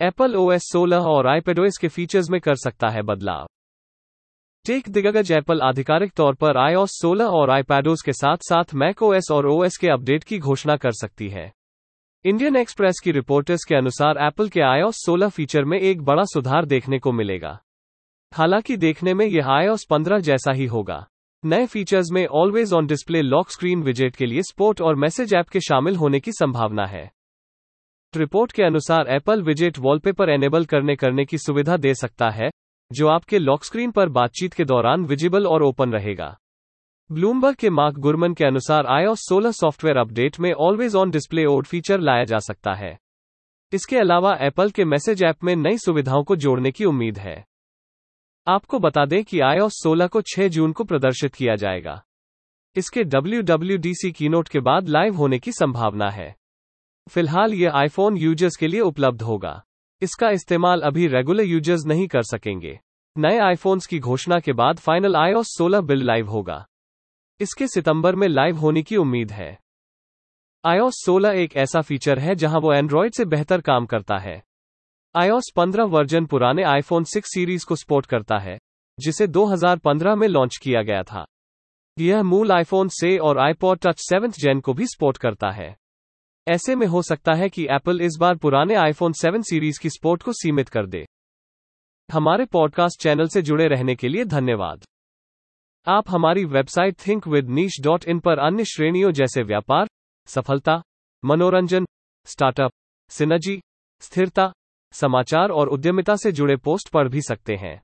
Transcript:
Apple OS 16 और आईपैडओएस के features में कर सकता है बदलाव। टेक दिग्गज एप्पल आधिकारिक तौर पर iOS 16 और iPadOS के साथ साथ मैक ओएस और ओएस के अपडेट की घोषणा कर सकती है। इंडियन एक्सप्रेस की रिपोर्टर्स के अनुसार एप्पल के iOS 16 फीचर में एक बड़ा सुधार देखने को मिलेगा। हालाँकि देखने में यह iOS 15 जैसा ही होगा। नए फीचर्स में always on display lock screen विजेट के लिए स्पोर्ट और मैसेज ऐप के शामिल होने की संभावना है। रिपोर्ट के अनुसार एप्पल विजेट वॉलपेपर एनेबल करने करने की सुविधा दे सकता है, जो आपके लॉक स्क्रीन पर बातचीत के दौरान विजिबल और ओपन रहेगा। ब्लूमबर्ग के मार्क गुरमन के अनुसार iOS 16 सॉफ्टवेयर अपडेट में always on display mode feature लाया जा सकता है। इसके अलावा एप्पल के मैसेज ऐप में नई सुविधाओं को जोड़ने की उम्मीद है। आपको बता दें कि iOS 16 को 6 जून को प्रदर्शित किया जाएगा। इसके WWDC कीनोट के बाद लाइव होने की संभावना है। फ़िलहाल यह आईफोन यूज़र्स के लिए उपलब्ध होगा। इसका इस्तेमाल अभी रेगुलर यूज़र्स नहीं कर सकेंगे। नए आईफोन्स की घोषणा के बाद फाइनल iOS 16 बिल्ड लाइव होगा। इसके सितंबर में लाइव होने की उम्मीद है। iOS 16 एक ऐसा फीचर है जहाँ वो एंड्रॉयड से बेहतर काम करता है। iOS 15 वर्जन पुराने आईफोन 6 सीरीज़ को सपोर्ट करता है, जिसे 2015 में लॉन्च किया गया था। यह मूल आईफोन से और आईपॉड टच सेवेंथ जेन को भी सपोर्ट करता है। ऐसे में हो सकता है कि एप्पल इस बार पुराने आईफोन 7 सीरीज़ की सपोर्ट को सीमित कर दे। हमारे पॉडकास्ट चैनल से जुड़े रहने के लिए धन्यवाद। आप हमारी website think with niche dot in पर अन्य श्रेणियों जैसे व्यापार, सफलता, मनोरंजन स्टार्टअप सिनर्जी स्थिरता, समाचार और उद्यमिता से जुड़े पोस्ट पढ़ भी सकते हैं।